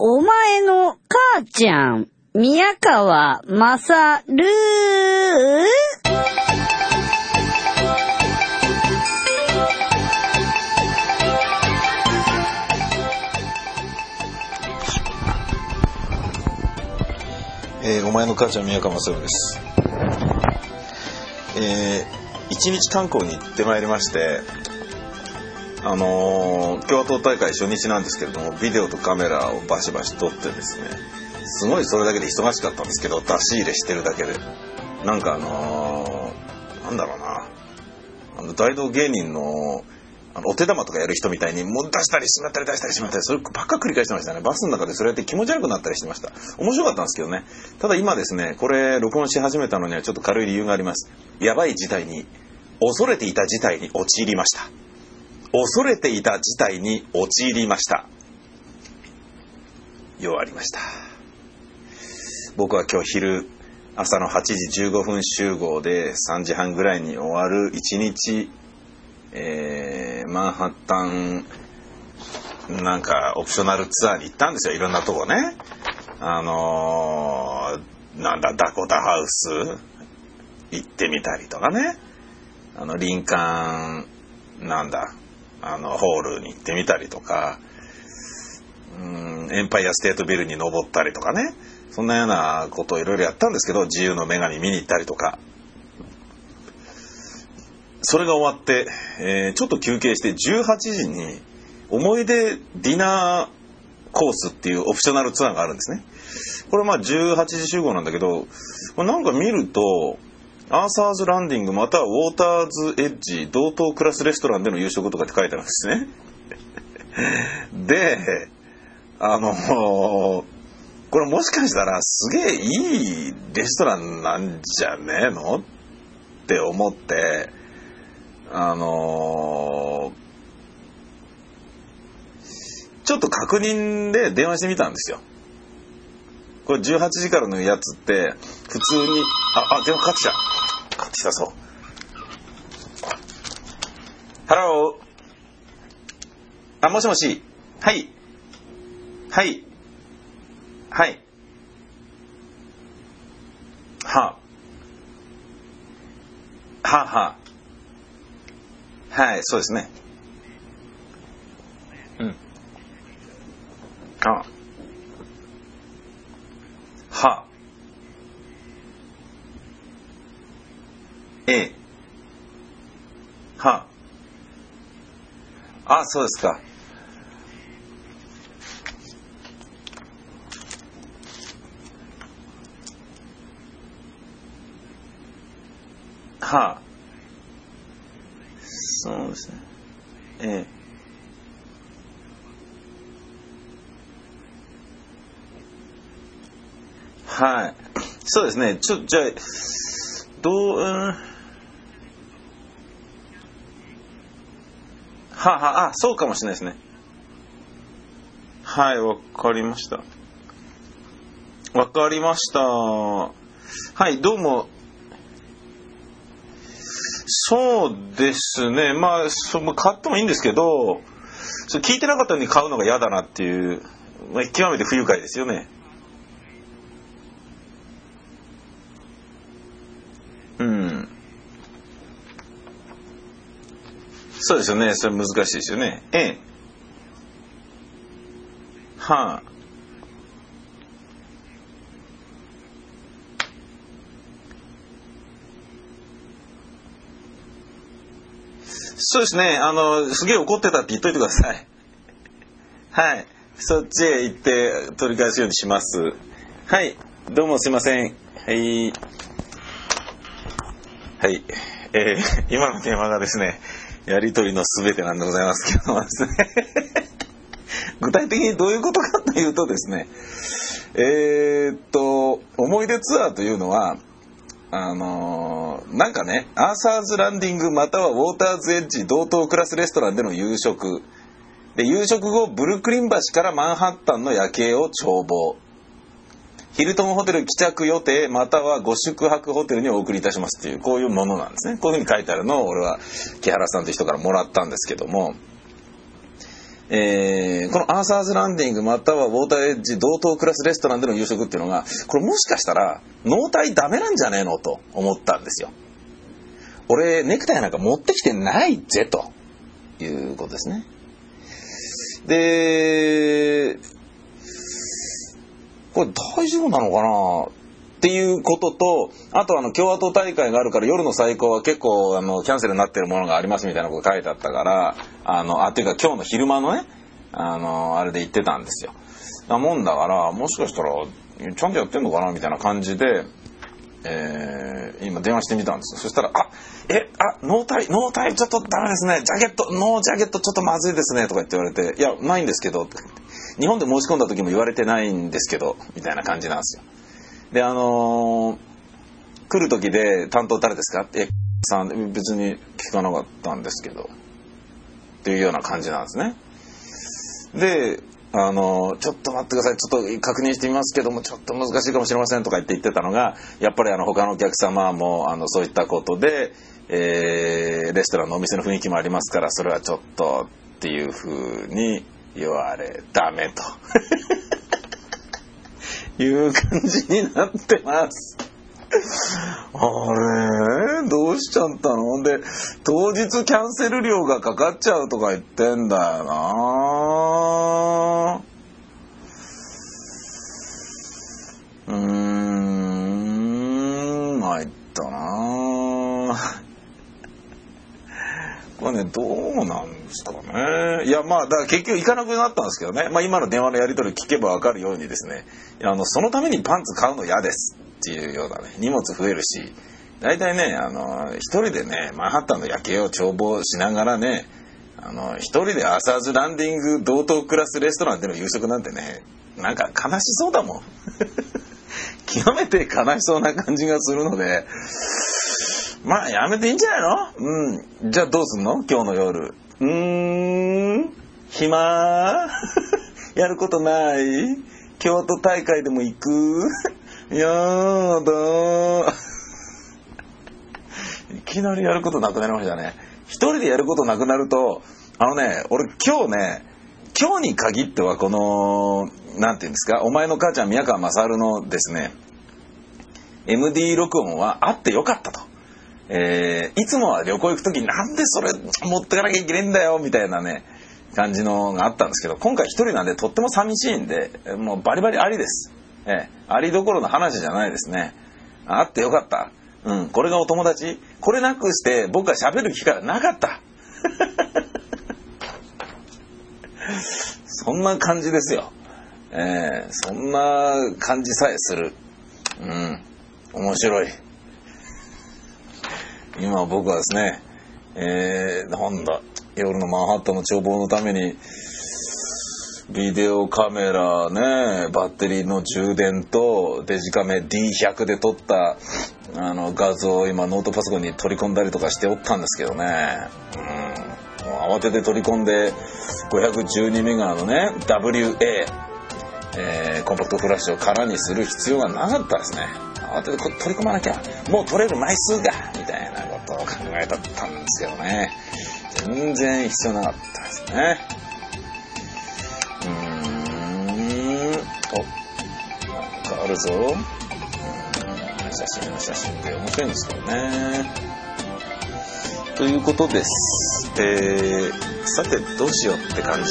お前の母ちゃん、宮川まさるえーお前の母ちゃん宮川勝です。えー一日観光に行ってまいりまして、あのー共和党大会初日なんですけれども、ビデオとカメラをバシバシ撮ってですね、すごいそれだけで忙しかったんですけど、出し入れしてるだけで。なんかあのーなんだろうな、あの大道芸人のあのお手玉とかやる人みたいにもう出したりしまったり出したりしまったりそればっか繰り返してましたね。バスの中でそれやって気持ち悪くなったりしてました。面白かったんですけどね。ただ今ですねこれ録音し始めたのにはちょっと軽い理由があります。やばい事態に恐れていた事態に陥りました。恐れていた事態に陥りました。弱りました。僕は今日昼朝の8時15分集合で3時半ぐらいに終わる1日えーマンハッタンなんかオプショナルツアーに行ったんですよ。いろんなとこね。あのーなんだダコタハウス。行ってみたりとかね。あのリンカーンなんだあのホールに行ってみたりとかうんエンパイアステートビルに登ったりとかねそんなようなことをいろいろやったんですけど自由の女神見に行ったりとかそれが終わって、えーちょっと休憩して18時に思い出ディナーコースっていうオプショナルツアーがあるんですね。これまあ18時集合なんだけど、なんか見ると、アーサーズランディングまたはウォーターズエッジ同等クラスレストランでの夕食とかって書いてあるんですね。で、あのこれもしかしたらすげえいいレストランなんじゃねえの？って思って、あのちょっと確認で電話してみたんですよ。これ18時からのやつって普通にああ電話かかってきたかかってきたそうハロー。あもしもし。はい。はい。はい。は。あはあは。あはいそうですね。うん。あ。はえは。あそうですか。は。あそうですね。ええ。はい。そうですね。ちょ、じゃあ、どう、うん、はあ、あ、そうかもしれないですね。はい、わかりました。わかりました。はい、どうも。そうですね。まあ、そ買ってもいいんですけど、そ聞いてなかったのに買うのが嫌だなっていう、まあ、極めて不愉快ですよね。うん。そうですよね。それ難しいですよね。ええ。はあ。そうですね。あの、すげえ怒ってたって言っといてください。はい。そっちへ行って取り返すようにします。はい。どうもすいません。はい。はい。えー今のテーマがですね、やりとりのすべてなんでございますけどもですね。具体的にどういうことかというとですね、えーっと、思い出ツアーというのは、あのーなんかね、アーサーズランディングまたはウォーターズエッジ同等クラスレストランでの夕食。で、夕食後、ブルックリン橋からマンハッタンの夜景を眺望。ヒルトンホテル帰着予定またはご宿泊ホテルにお送りいたしますっていうこういうものなんですね。こういうふうに書いてあるのを俺は木原さんという人からもらったんですけどもえーこのアーサーズランディングまたはウォーターエッジ同等クラスレストランでの夕食っていうのがこれもしかしたら納体ダメなんじゃねえのと思ったんですよ。俺ネクタイなんか持ってきてないぜということですね。でこれ大丈夫なのかなっていうこととあとあの共和党大会があるから夜の最高は結構あのキャンセルになってるものがありますみたいなこと書いてあったからあのあっていうか今日の昼間のねあのあれで言ってたんですよ。なもんだからもしかしたらちゃんとやってんのかなみたいな感じで、えー今電話してみたんです。そしたら「あえあノータイノータイちょっとダメですね。ジャケットノージャケットちょっとまずいですね」とか言って言われて「いやないんですけど」って日本で申し込んだ時も言われてないんですけどみたいな感じなんですよ。であのー来る時で担当誰ですか？って「さん別に聞かなかったんですけど」っていうような感じなんですね。であのちょっと待ってください。ちょっと確認してみますけどもちょっと難しいかもしれませんとか言って言ってたのがやっぱりあの他のお客様もあのそういったことで、えーレストランのお店の雰囲気もありますからそれはちょっとっていうふうに言われダメと。いう感じになってます。あれ？どうしちゃったの？で当日キャンセル料がかかっちゃうとか言ってんだよなうーん参ったなこれねどうなんですかね。いやまあだから結局行かなくなったんですけどね、まあ、今の電話のやり取り聞けば分かるようにですね。あのそのためにパンツ買うの嫌ですっていうようなね荷物増えるし。大体ねあの一人でねマンハッタンの夜景を眺望しながらねあの一人でアサーズランディング同等クラスレストランでの夕食なんてねなんか悲しそうだもん。極めて悲しそうな感じがするのでまあやめていいんじゃないの？うん。じゃあどうすんの？今日の夜。うーん。暇？やることない？京都大会でも行く？やだ。いきなりやることなくなりましたね。一人でやることなくなるとあのね俺今日ね今日に限ってはこのなんていうんですか？お前の母ちゃん宮川勝のですね MD 録音はあってよかったと。えーいつもは旅行行く時になんでそれ持ってかなきゃいけないんだよみたいなね感じのがあったんですけど今回一人なんでとっても寂しいんでもうバリバリありです、ええありどころの話じゃないですね。あってよかった。うんこれがお友達。これなくして僕が喋る機会はなかった。そんな感じですよ。ええそんな感じさえする。うん面白い。今僕はですね、えー、なんだ夜のマンハッタンの眺望のためにビデオカメラねバッテリーの充電とデジカメ D100 で撮ったあの画像を今ノートパソコンに取り込んだりとかしておったんですけどね。うん。もう慌てて取り込んで512メガのね WA えーコンパクトフラッシュを空にする必要がなかったですね。慌てて取り込まなきゃもう取れる枚数がみたいな。えだったんですけどね。全然必要なかったですね。うーん。おなんかあるぞ。うん。写真の写真で面白いんですけどね。ということです。えー、さてどうしようって感じ。